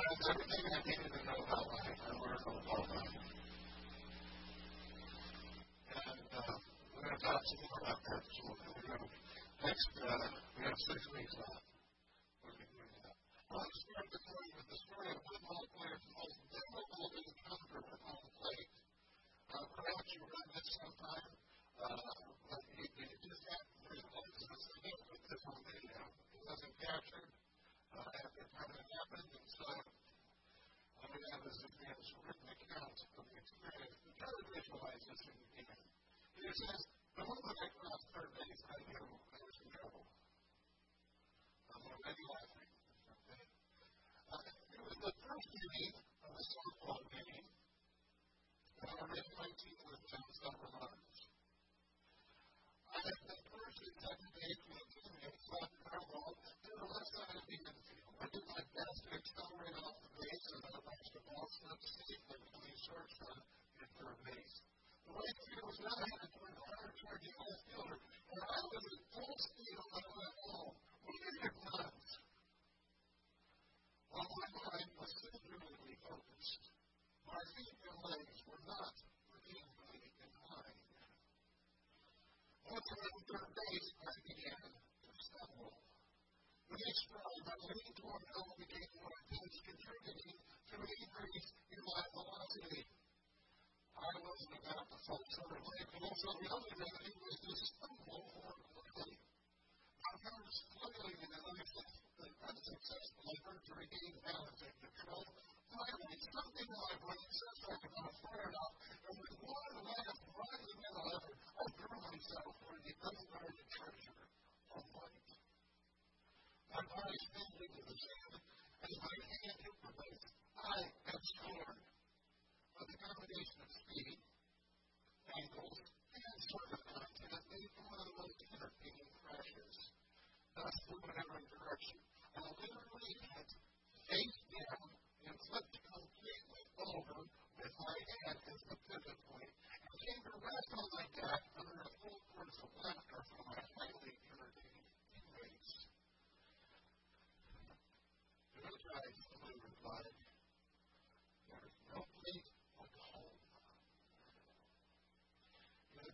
learned everything I needed to know about life. I learned from all of And uh, we're going to talk some more about that. We're going to, next, uh, we have six weeks left. We're going to do that. Well, let's start this morning with the story of one ball player the most difficult encounter with home plate. Uh, perhaps you read this sometime, uh, but you just have to again with this on video. It wasn't captured uh, time it happened, and so have is a written account of the experience to to game. It says, the moment I crossed third base, I knew I was in trouble. I'm already laughing. Okay? Uh, it was the first inning of a softball game, and I already my team was John Martins. I had been first and second base with a teammate, Scott Carwell, to the left side of the. I did my best to accelerate off the base and then watch the ball slip safely between shortstop and third base. The right field was not headed toward the hard charging left fielder, and I was at full speed on my way home. We needed runs. While my mind was singularly focused, my feet and legs were not repeatedly inclined. Once I around third base, I began to stumble. The next drive, I more intense, contributing to an increase in my velocity. I wasn't about to fall short of my goal, so the only remedy was stumble more quickly. Was in an unsuccessful effort to regain balance and control. Finally, something like it says I about fired up, and with one last rising middle effort, I threw myself for the unguarded treasure of light. My body spilled into the sand as my hand the base. I had scored. But the combination of speed, angles, and surface content made for one of the most entertaining crashes. Thus, through whatever direction, I literally went face down and flipped completely over with my hand as the pivot point and came to rest on my back under a full course of laughter from my highly entertaining teammates. The other guy simply replied, There is no place like home. In the dugout, it says the part was everyone, but the visuals just give us love. Since that game, I've heard a moment by moment recap from several players who witnessed the event. It will continue to run through my mind, so I felt when I got to third base. I knew I was going to fall. I knew without focus and without effort, I would fall short of my goal.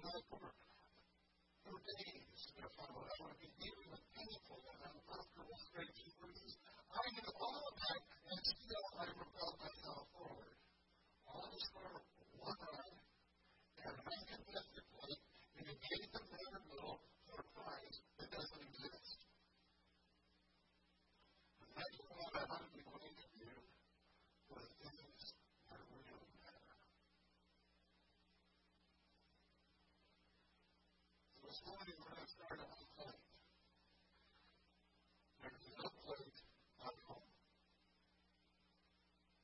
That for, for days to follow, I would be dealing with painful and uncomfortable bruises. I knew all of that, and still I propelled myself forward. All for one run, and an uncontested plate, in a game of never middle for a prize that doesn't exist. Imagine what I might be willing to do for the things that really matter. So this morning we're going to start on a plate. There's no plate on home.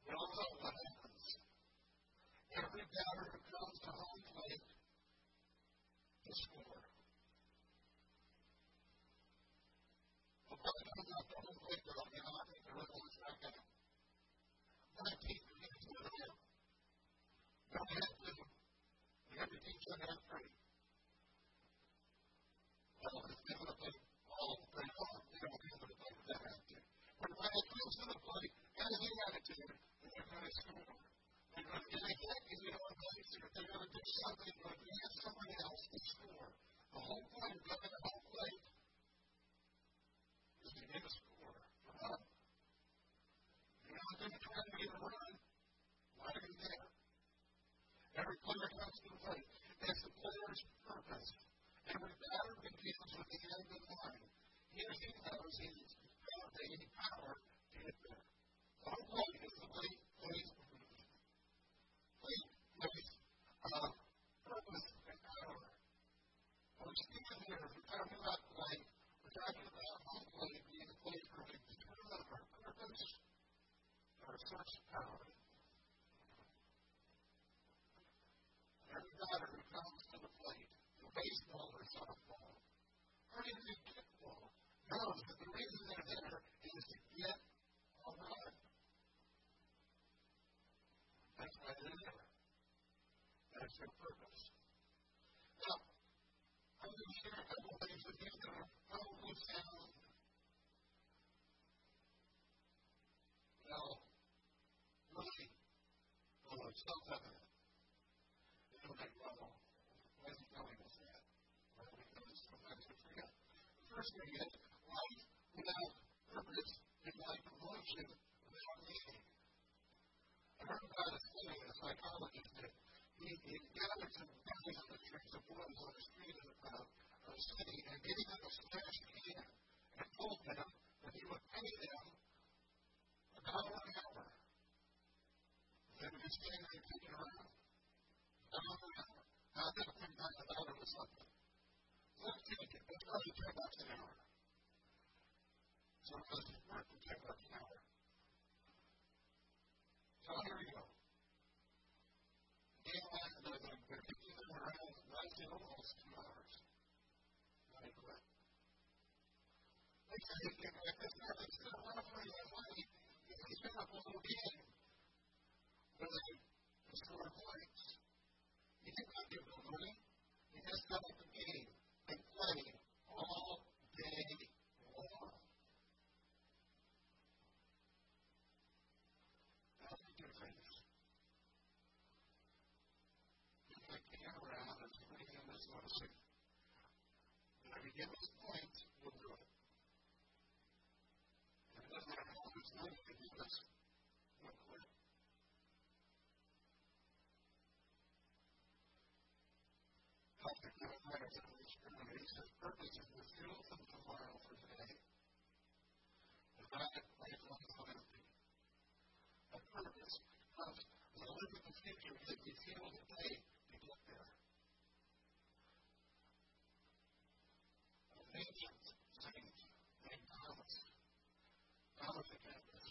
We all know what happens. Every batter who comes to home plate to score. The play comes up to home plate, though, and I think the rhythm is back in. My team begins to win. Don't have to. Every team should have three. Well, if they want to play all play hard, they don't have to play that attitude. But when it comes to the play, and the attitude, they're going to score. They're going to get a if you don't base it. They're going to do something to advance somebody else to score. The whole point of coming to home plate is to get a score. Run. You're not going to try to get a run. Why are you there? Every player comes to the plate. It's the player's purpose. Every batter begins with the end in mind. He knows he's got the power to get there. Bottom line is purpose and power. We're here, we're talking about plate, we're talking about being a place where we determine our purpose, our source of power. Every batter who comes to the plate, baseball or softball, or even in kickball, knows that the reason they're makes life easier. That is their purpose. Now, I'm going to share a couple things with you that are probably sound a points, you did not just all day long. That's the difference. You can get around and bring in this notion. When we give us points, we'll do it. And it doesn't matter how much money you give us, we'll quit. Dr. Kevin Myers of the Spirit, he says, purpose is the fuel of tomorrow for today. And not a place left on empty. A purpose comes to live in the future that you feel today to get there. An ancient saint named Thomas, Thomas Aquinas,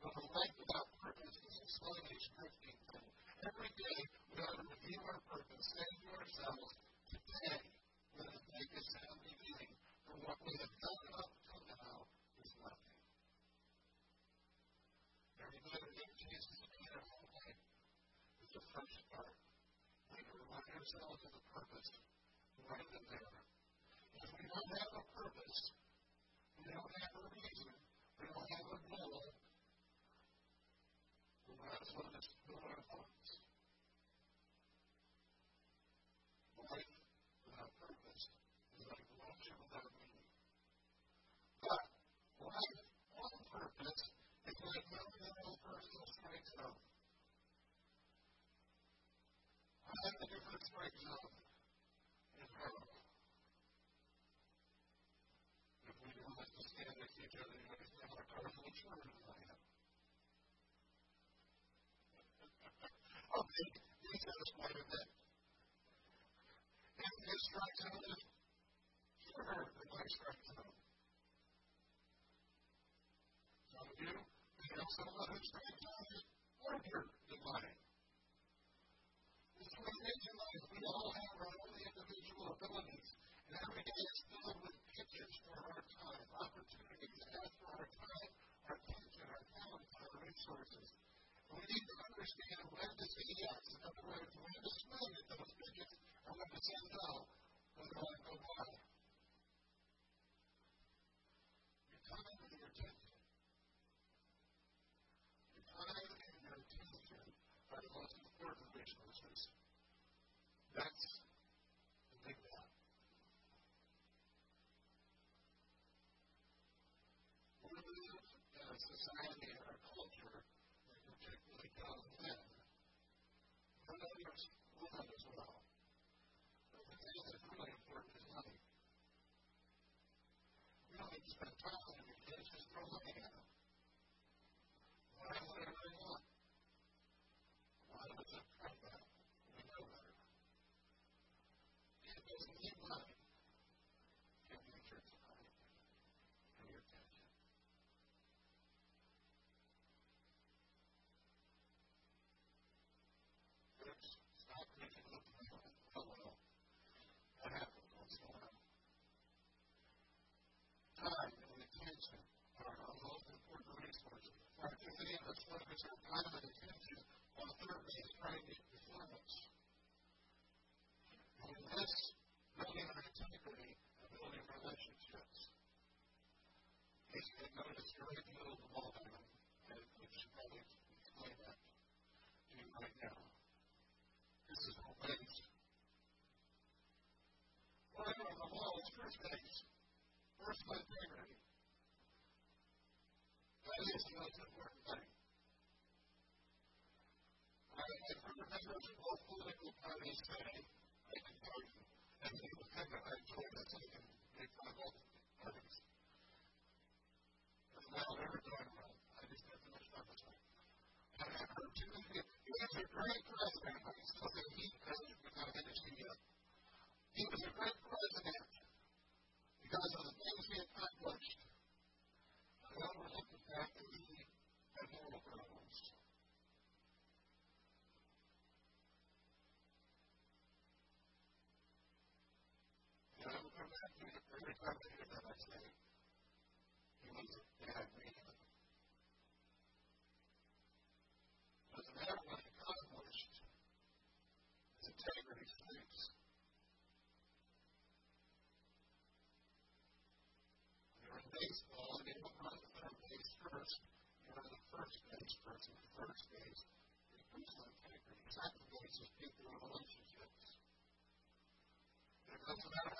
wrote a life without purpose is a sluggish drifting thing. Every day we ought to review our purpose, saying to ourselves, today, let us make a sound beginning, for what we have done up till now is nothing. Every chances to be in our home life is the first part. We remind ourselves of the purpose right in there. If we don't have a purpose, we don't have a reason, we don't have a goal, we might as well just build our thoughts. Life without purpose is like motion without meaning. But life on purpose is like moving in a personal strike zone. I have a different strike zone in Harlem. If we want us to stand next to each other, you understand our cars will shorter than I am. okay, you satisfied is my strike zone. Some of you may have someone whose strike zone is larger than mine. And so in making life, we all have our own individual abilities. And every day is filled with pitches for our time, opportunities our time, our attention, our talents, our resources. We need to understand when to say yes, in other words, when to swing at those pitches, and when to say no, when to let go by. Your time and your attention. Your time and your attention are the most important resources. That's the big one. We live in a society and a culture that particularly young men, and others, women as well. But the thing that's really important is money. We don't need to spend time on your kids, just represent climate attention on third-base performance. and this, building on integrity and building relationships. These can go He was a great president, president. He was a great president because of the things he accomplished. I overlooked the fact that he had moral problems. And I will come back to it every time I hear that I say, he was a bad man. Doesn't matter what he accomplished, his integrity stinks. You're in baseball, and you don't run the third base first. You run the first base first, and the first base is personal integrity. Second base is people relationships. It doesn't matter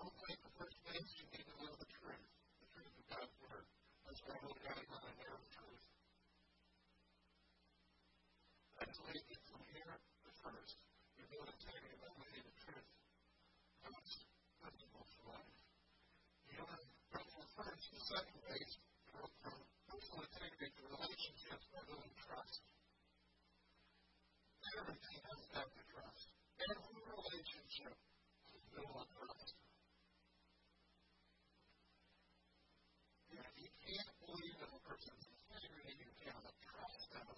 Don't the first base, you need to know the truth. The truth of God's Word. That's why I look at it when I know the truth. That's the way you get from here to first. You build integrity by way of the truth. That's principle for life. You learn principle first, the second base, from personal integrity to relationships by building trust. Everything has to have the trust. Every relationship is built on trust. And if you can't believe in a person's integrity, you cannot trust them.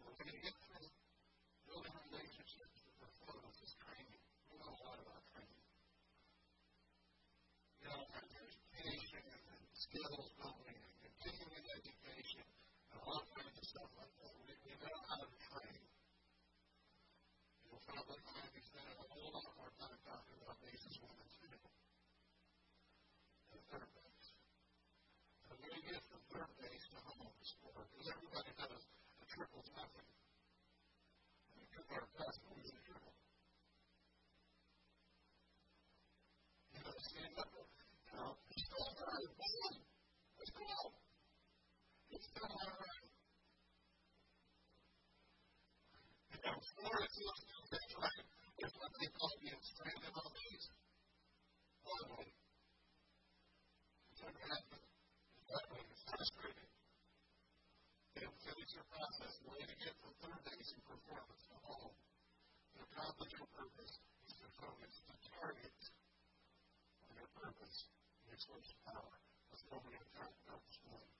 Well, when you get from building relationships to performance is training. We know a lot about training. You know, there's education and skills building and continuing education and all kinds of stuff like that. We, we know how to train. You'll probably find me spending a whole lot more time talking about bases one and two than third base. So when you get from third base to home score, because everybody has triple nothing. And took our moves a triple. You know, stand up, you know, he's still hurt, man. Let's go. He's still hurt. You know, Florence looks like that's right. It's what they call being stranded on base. Finally. It's what happened. It's that way. It's frustrating. They don't process. The way to get from third base in performance to home, to accomplish your purpose, is to focus, to target on your purpose, your source of power. That's what we're going to talk about this morning.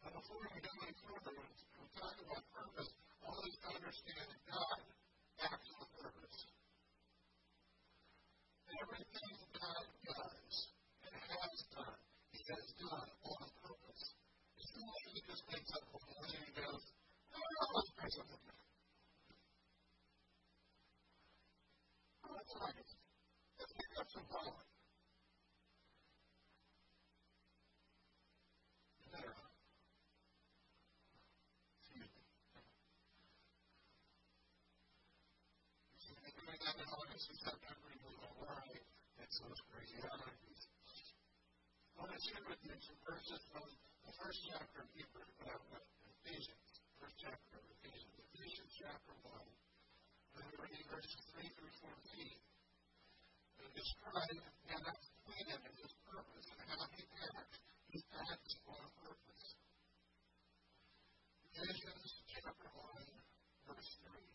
Now, before we go any further, when we talk about purpose, always understand that God acts on purpose. Everything God does and has done, He has done on purpose. It's not like He just wakes up one morning and goes, oh, let's try something different. Oh, that's right. Let's pick up some pollen. There. Excuse me. See, we're doing that in August and September, and we're all right. It's those crazy holidays. I want to share with you some verses from the first chapter of Hebrew, uh, Ephesians. First chapter of Ephesians. Ephesians chapter 1. And we're reading verses 3 through 14. They describe God's plan and His purpose and how He acts. He acts on purpose. Ephesians chapter 1, verse 3.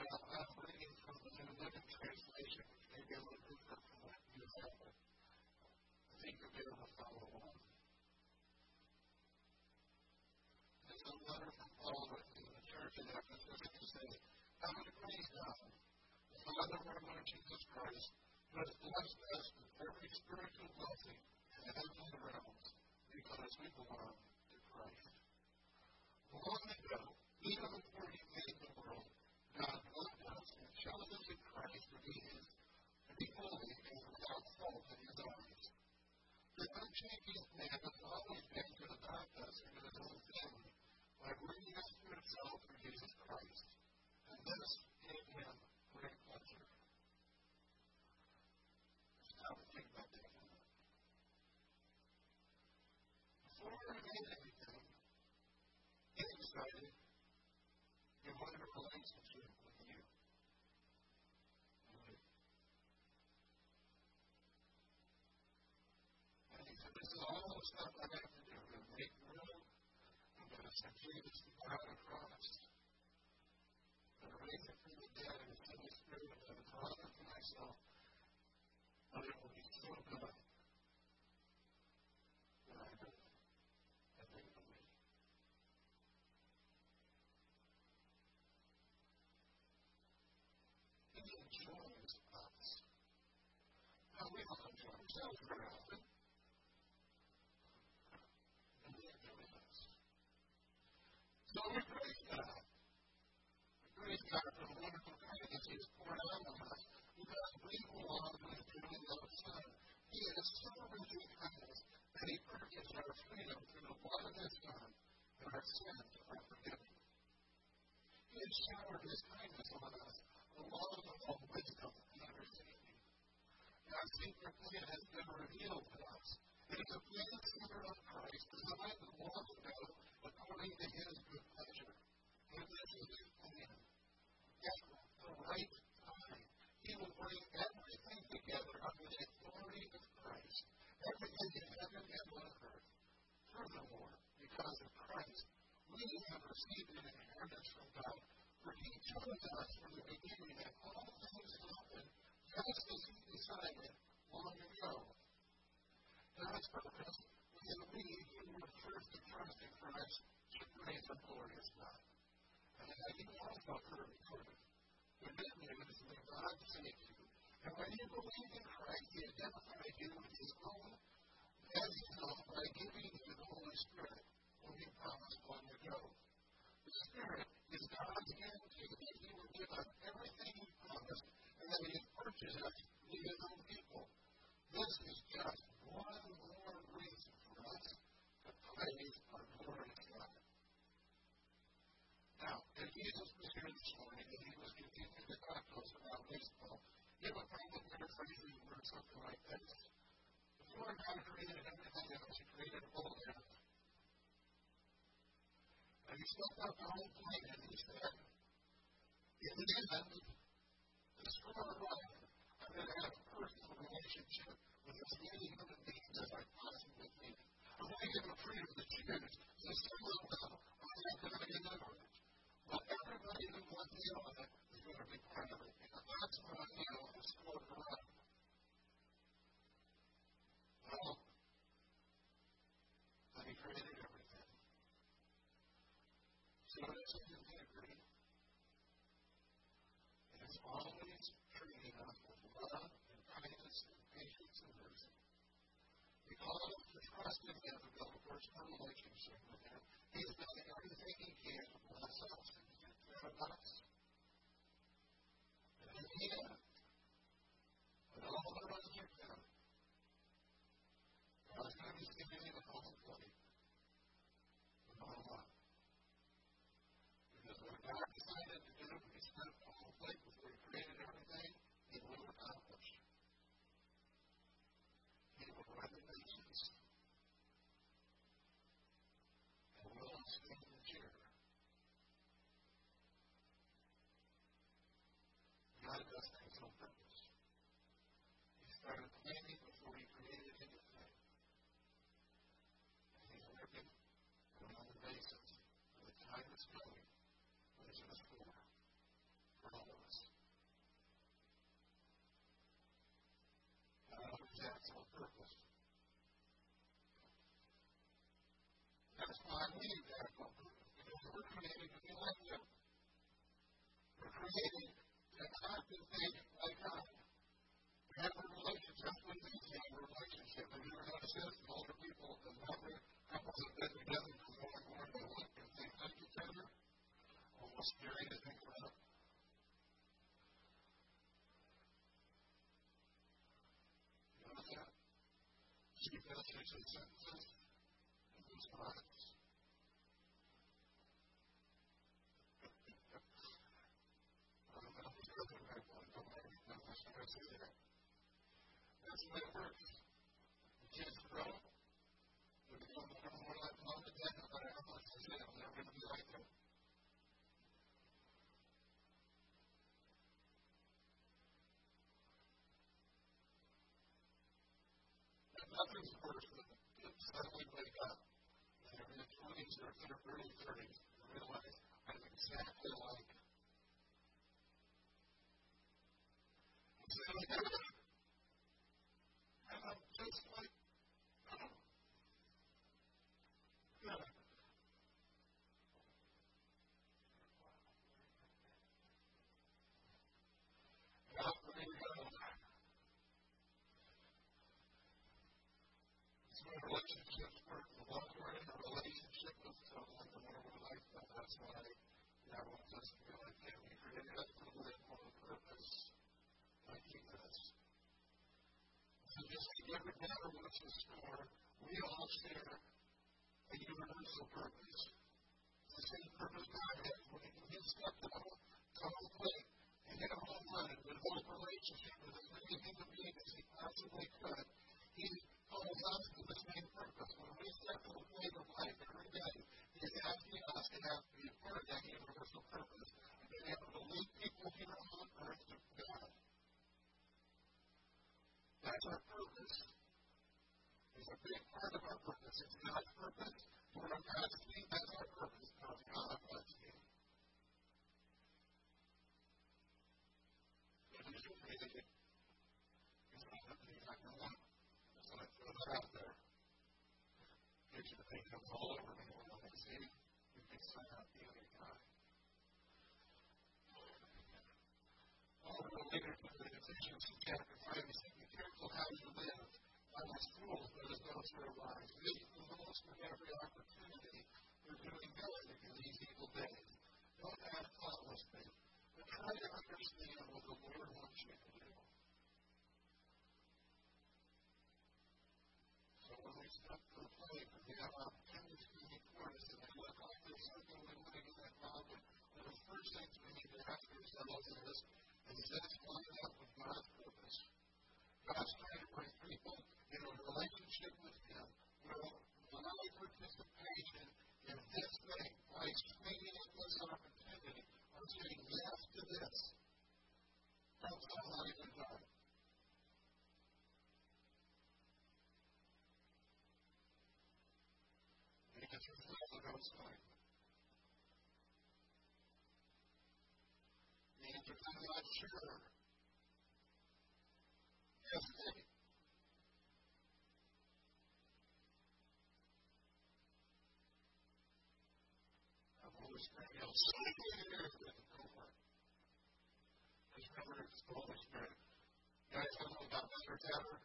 Now, I'm reading from the New Living Translation, which may be a little different from what you have be able to follow along. There's a letter from Paul to the church in Ephesus to say, How to praise God, the Father of our Lord Jesus Christ, who has blessed us with every spiritual blessing in the heavenly realms because we belong to Christ. Long ago, even before he made the world, God loved us and chose us in Christ to be his, to be holy and without fault in his eyes. The unchanging man has always been to adopt us into his own family by bringing us to himself through Jesus Christ. And this gave him great pleasure. Stop and think about that for a minute. Before I did anything, he decided he wanted a relationship with you. And he said, This all the stuff I have to do. To make room. I'm going to Jesus the cross. I'm from the dead and send the Spirit. To draw them to myself. But it will be so good when I do it. And they believe. He enjoys us. Now, we don't enjoy ourselves very often. And he enjoys us. So we praise God. We praise God for the kindness poured out on us because we belong to His dearly loved Son. He is so in kindness that He purchased our freedom through the blood of His Son, and our sins are forgiven. He has showered His kindness on us along with all wisdom and understanding. God's secret plan has been revealed to us. It is a plan centered on Christ, designed long ago according to His good pleasure. And this is His plan. The right time, He will bring everything together under the authority of Christ, everything in heaven and on earth. Furthermore, because of Christ, we have received an inheritance from God, for He chose us from the beginning that all things happen just as He decided long ago. God's purpose was that we who were first to trust in Christ should praise the glorious God. And as you also heard before, the is that God saved you. And when you believe in Christ, He identified you with His own as own by giving you the Holy Spirit, whom He promised long ago. The Spirit is God's guarantee that He will give us everything He promised and that He has purchased us to be His own people. This is just one more reason for us to praise our glorious God. Now, if Jesus was here this morning and he was continuing to talk to us about baseball, he would probably paraphrase these words something like this. Before God created everything else, he created all earth. Spoke out the whole plan he said, in the end, the score of life, I'm going to have a personal relationship with as many human beings as I possibly can. I'm going to give them freedom to choose. So some of them are not going to get over it. But everybody who wants in on it is going to be part of it. And that's what I know is scored for life. Well, then he created everything. So it's in integrity. And it's always treating us with love and kindness and patience and mercy. Because to build a personal relationship with Him, He's done everything He can to bless us and to take care of us. And in the end, when all the rest are done, God's going to be sitting in the home plate. The bottom line. Because what God decided to do, He set up the whole plate before He created everything, He will accomplish. He will write the nations. And will stand in cheer. God does things on purpose. He started planning before He created anything. And He's working on the basis of the time that's coming when He's going to score for all of us. God always acts on purpose. We need that purpose. Because we're created to be like Him. We're created to act and think like God. We have a relationship with Him, a relationship. Have you ever noticed this? Older people, the younger couples have been together for more and more, they look and think like each other. Almost scary to think about. She finishes his sentences and goes on. That's the way it works. The kids grow. They become more and more like mom and dad, no matter how much they say I'm never going to be like them. And nothing's worse than suddenly wake up and in your 20s or your early 30s and realize I'm exactly like relationships work. The one we're in a relationship with someone, the more we're like them. That's why God wants us to be like Him. He created us to live for a purpose like He does. So just like every matter wants to score, we all share a universal purpose. Out, total and relationship with He possibly could. Purpose. When we to the of life asking us to have to be part of that universal purpose and able to lead people here on earth to God. That's our purpose. It's a big part of our purpose. It's God's purpose. We're on God's. That's our purpose. God's God on God's team. If you should read it, it's not going to be like the one. So I throw that out there. Picture the paint comes all over me when I see you can sign out the other guy. All related to the Ephesians chapter 5 is be careful how you live. I was fools, but as those who are wise. Make the most of every opportunity for doing good in these evil days. Don't act thoughtlessly, but try to understand what the Lord wants you to do. So when we step to the plate and we have opportunities to be toward us and they look like there's something we want to get involved with, one of the first things we need to ask ourselves is, is this line up with God's purpose? God's trying to bring people in a relationship with Him where my participation in this thing, by swinging at this opportunity, I'm saying yes to this. Tell how you done. Because there's nothing outside. Sure. Yes. I'm always praying. I'll say it here. Don't worry. Just remember it's the Holy Spirit. Guys, I know about Mother Tether.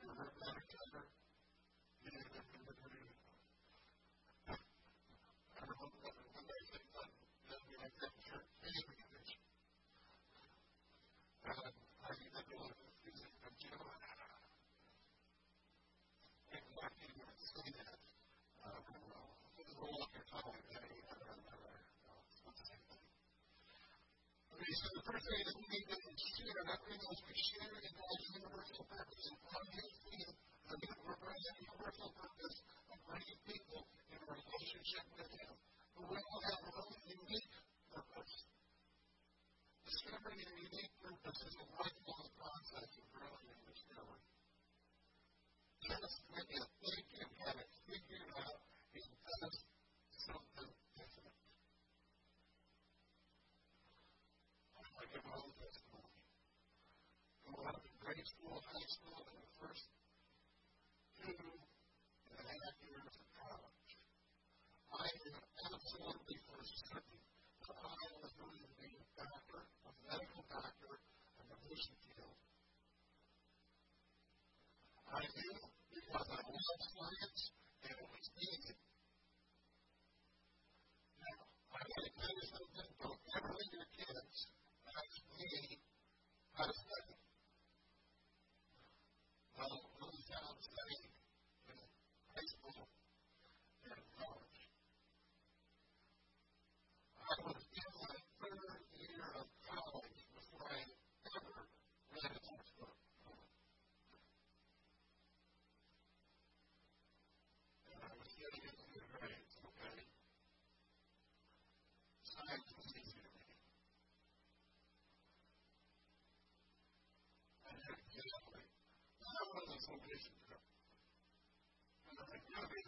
You? You didn't remember doing it. I remember one day they thought that we had that church meeting condition. And I think that was a music from Joe. And I can't even say that. Uh, roll up your tongue and say, I don't remember. No, it's not the same thing. Okay, so the first thing is we need to share, not only as we share in God's universal purpose and on His team, but that we're bringing a universal purpose of bringing people in a relationship with Him. But we all have our own unique purpose. Discovering your unique purpose is a lifelong process of growing and maturing. Just when you think you have it figured out, it does something different. I'm like a own testimony. Grew up in grade school, high school, and the first two and a half years of college. love science, and it was needed. Now, I want to tell you something. Don't ever let your kids ask me how to study. Well, what is that I'm studying in high school and college? I was in my third year of college before I ever read a textbook. And I was getting into the grades, okay? Science was easy to me. I knew exactly. I wasn't so patient. And I'm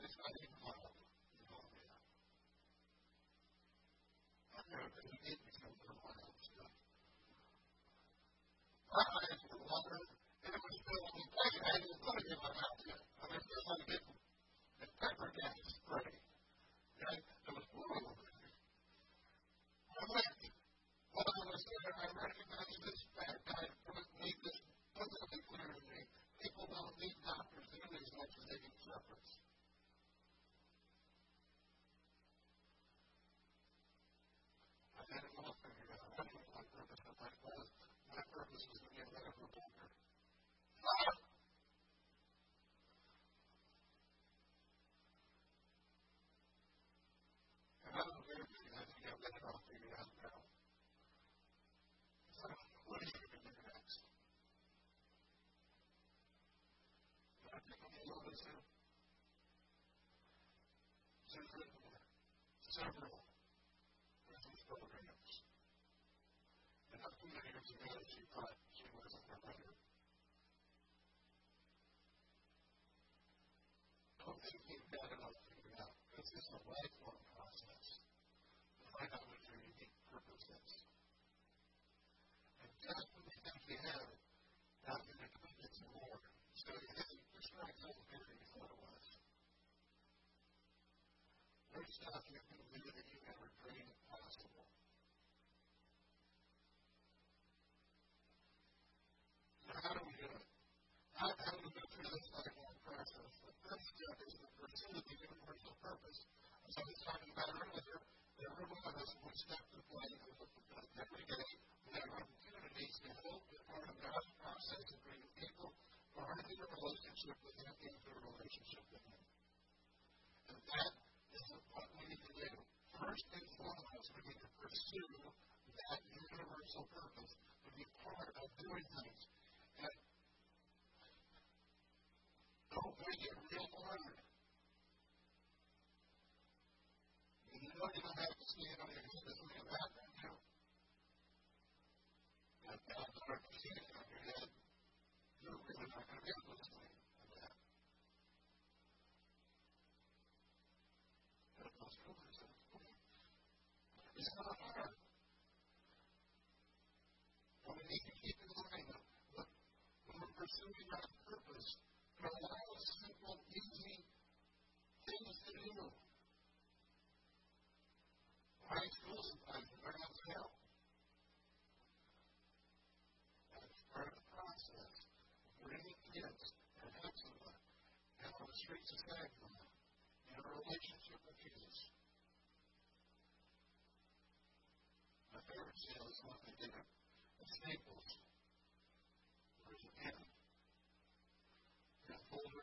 and it's not even mild. You know that. I've to the. My eyes were watering, and it was filling me. I hadn't put it in my mouth. I was just on it. And pepper gas spray. Okay? It was brutal. I went. While I was there, I recognized this bad guy made this perfectly clear to me. People don't need doctors nearly as much as they need shepherds. I had it all figured out. I knew my purpose in life was. My purpose was to be a medical doctor. Ah! And I was very busy. I think I've got it all figured out now. So, what are you going to do next? I think To to several business programs. And a few years ago, she thought she wasn't a writer. Don't think you've got it all figured out. This is a lifelong process to find out what your unique purpose is. And just when you think you have now you're going to tweak it more. So you to strike stuff you can do that you never dreamed possible. So how do we do it? How, do we go through this lifelong process? The first step is the pursuit of the universal purpose. As I was talking about earlier, every one of us will step to play every day. We have opportunities to help be part of God's process of bringing people into a relationship with Him, into a relationship with Him. And that is what we need to do. First and foremost, we need to pursue that universal purpose, to be part of doing things. And don't make it real hard. You know don't have to stand on your head and look at that right now. And God's not standing on your head. You're really not going to be able to stand on that. And those pillars are It's not hard. But we need to keep in mind that when we're pursuing God's purpose, there are a lot of simple, easy things to do. High school sometimes you learn how to help. That's part of the process of bringing kids and help someone out on the streets of Saginaw in a relationship with Jesus. My favorite sale is one they did at Staples. There's a pen.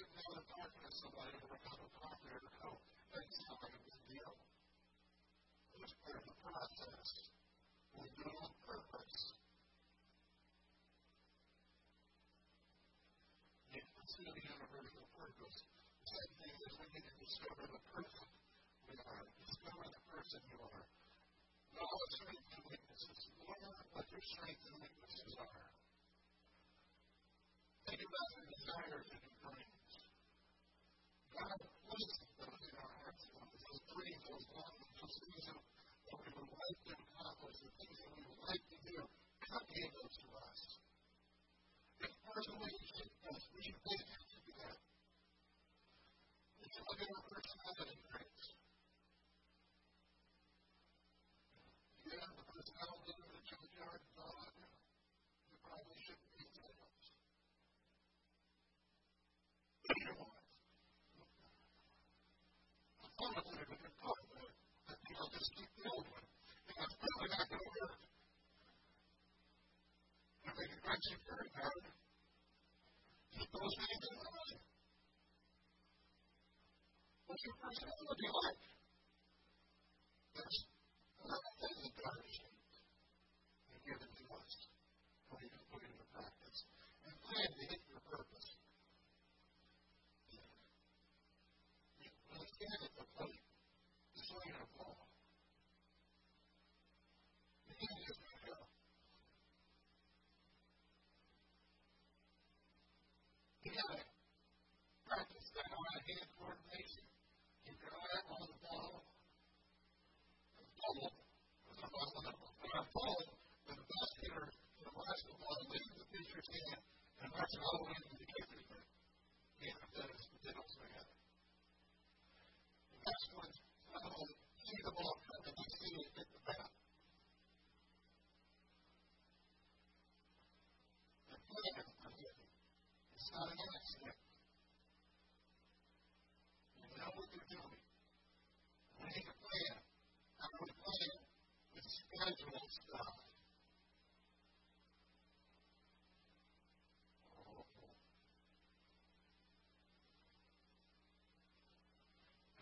This talking to somebody over a cup of coffee or Coke, that's not like a big deal. It was part of the process. We do it on purpose. You can see the universal purpose. The second thing is we need to discover the person we are. Discover the person you are. Know what strengths and weaknesses. Learn what your strengths and weaknesses are. Think about the desires and your dreams. Places those in our hearts, those dreams, those longings, those that we would like to accomplish, the things that we would like to do. God to us should pay attention to that. We should look at our personality traits. Yeah, the personality of the junkyard dog, you probably shouldn't be sales. You know what? I thought it would have been good, but I think I'll just keep building. And that's probably not going to work. I mean, it makes you very hard. Keep those things in mind. What's your personality like? There's another thing that God has given to us for you to put into practice and plan to hit your purpose. When you stand at the plate, it's like a ball. The game is going to go. You got to practice that eye-hand coordination. Keep your eye on the ball. The ball, when I'm pulling, the best hitter in the basketball leaves the pitcher's hand and knocks it all the way into the catcher's mitt. The end of that is the middle man. The best ones not only see the ball coming, they see it hit the bat. The plan for hitting. It's not an accident. You know what you're doing. We need a plan. We plan? With schedule stuff.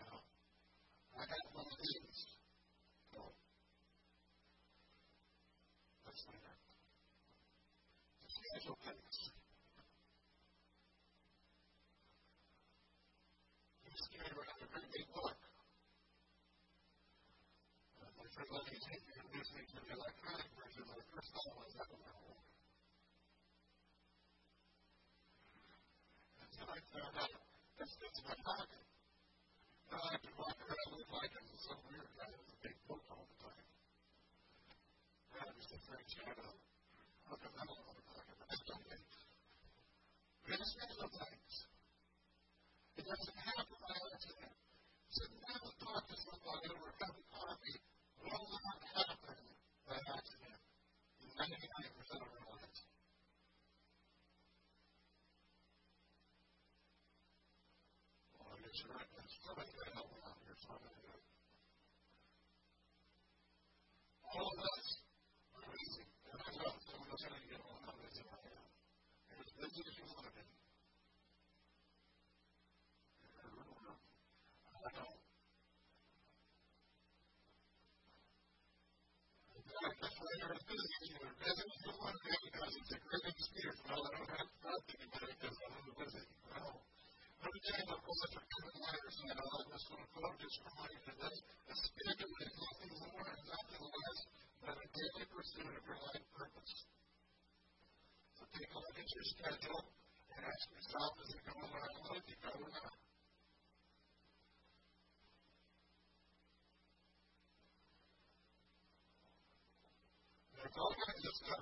Now, I got one of let's. The schedule things. You scared around a pretty big book. Uh, take you listening to the electronic version. First thought was that was. And then I found out this fits my pocket. Now I have to walk around with like I'm some weird guy with a big book all the time. That was the French shadow. Look at that all the time. That's okay. But it's schedule things. It doesn't happen by accident. Down and talk to somebody over a cup of coffee will not happen by accident in 99% of our lives. Well, I guess you're right. That's probably going to help me out here, so I'm going to do it. All of us are busy. And I know some of us are going to get on how busy I am. You're as busy as you want to be. I know. That's why you're as busy as you are. Busy as you want to be because it's a great excuse. Well, I don't have to start thinking about it because I'm busy. Well, every day my boys are coming letters and I just want to focus for my today. A schedule is nothing more and nothing less than a daily pursuit of your life purpose. So take a look at your schedule and ask yourself, is it going where I want it to go or not? There's all kinds of stuff that want to sit and talk in. That's outside my strength zone. Here we go. You pursue the universal purpose, discover the person we are, plan to hit our purpose, and we find power for living on purpose through prayer.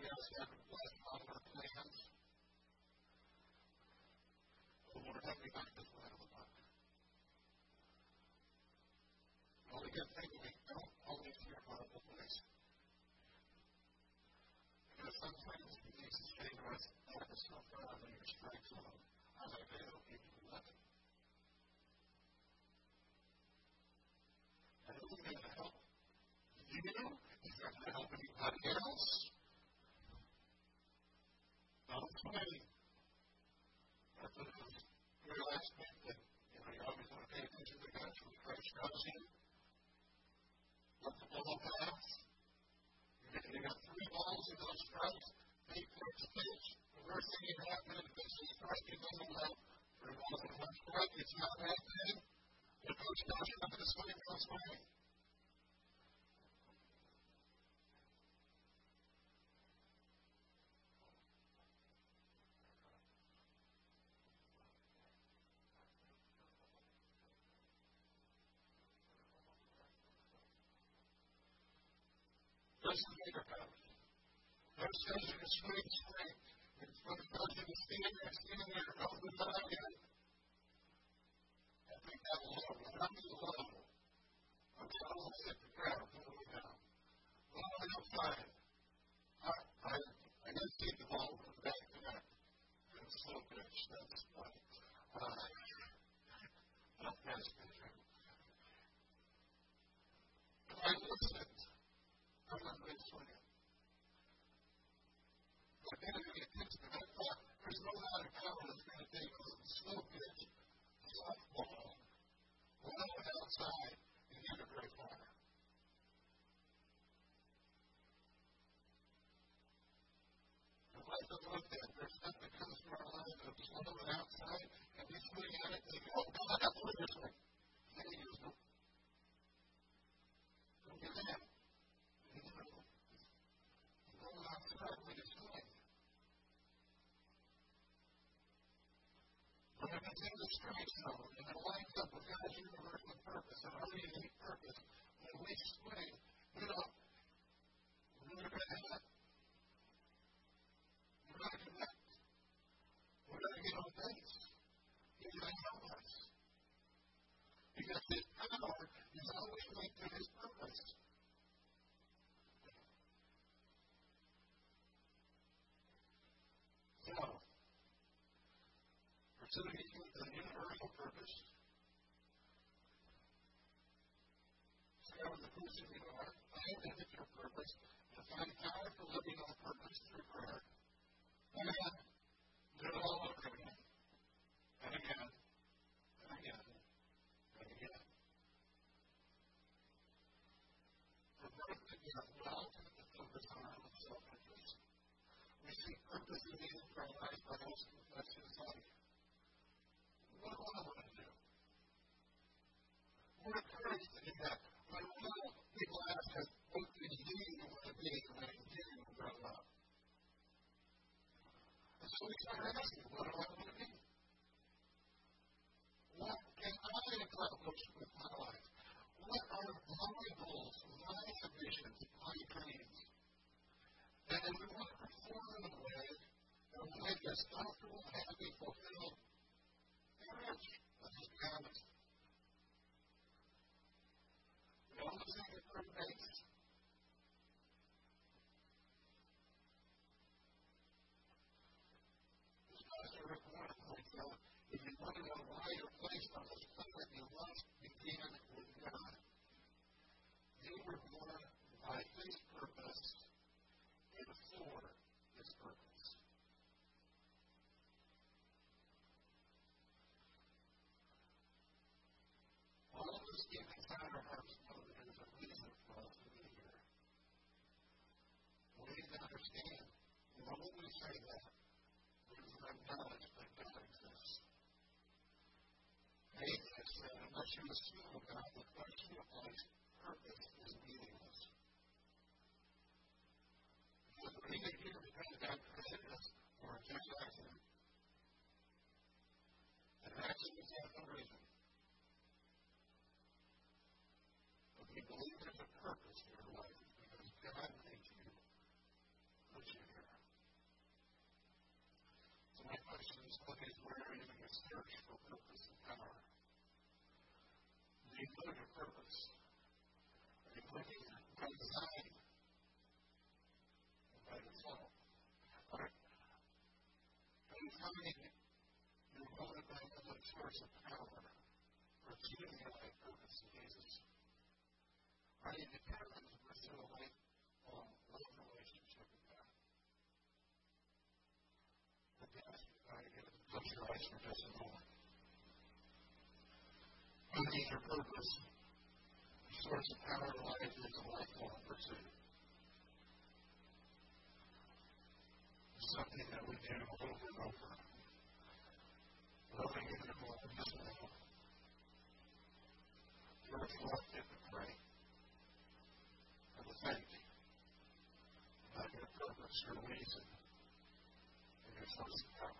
we always have last plans. I wonder how many back to the plan of The only good thing we don't always hear about the place. Because sometimes he needs to say to us, oh, it's not God in your. I do, if you love. And who's going to help? You? He's not going to help anybody else. Don't play. That's a real aspect that you always want to pay attention to God when Christ comes in. Multiple paths. You got three balls in those stripes. They put stage. The worst thing can happen is that she strike it doesn't help. For one strike, it's not that thing. The coach tells you not to swing, doesn't make a power. God says in His great strength, it's what He does in His stand there, stand there, me out again. I think that alone, when I'm I'm to the ground, put me down. Well, I'm fine. I, I, I didn't see the ball from back to back. So pitch, that's funny. Uh, not that's good. I Going to swing. But then I get pitched, and I thought, there's no amount of power that's going to take a slow pitch, softball, well outside, and hit it very far. The life of looked at, there's stuff that comes from our lives that's slow and outside, and we swing at it, and oh, God, I have to this way. And he goes, nope. Don't get that. When it begins to strike zone and it lines up with God's universal purpose and our unique purpose, when we swing, we don't, we're going to have, we're going to connect. We're going to get on base. He's going to help us. Because his power is always linked to his purpose. So, pursuing the universal purpose, discover the person you are, identify your purpose, and find power for living purpose through prayer. And then, do it all over again. And again. And again. And again. Birth to get well to focus on our own self-interest. We seek purpose and meaning for our life by who confess His Son. What do I want to do? We're encouraged to do that. When little people ask us, what do you want to be when you grow up? And so we start asking, what do I want to be? What can I accomplish with my life? What are my goals, my ambitions, my dreams? And we want to perform in a way that will make us comfortable, happy, fulfilled, and rich. Let's just be honest. We all think it's pretty base. This pastor Rick Warren points out, if you want to know why you're placed on this planet, you must begin with God. You were born by His purpose and for His purpose. All of us deep inside our hearts know that there is a reason for us to be here. We need to understand, the say that, we acknowledge that God exists. Faith has said, unless you assume God, the question of life's purpose is meaningless. Because we need here because God created us for a just accident. And accidents have no reason. But we believe there's a purpose to your life because God made you, put you is, what is where your search for purpose and power? You know your purpose? design by itself. Right? Anytime you're motivated by a source of power achieving your life purpose in Jesus, you determined to pursue a lifelong love relationship with God? Let me ask you, uh, you to close your eyes for just a moment. Is your purpose? The source of power in life is a lifelong pursuit. something that we do over and over. Loving in the moment as well. To reflect and to pray. And thank you about your purpose, your reason, and your source of power.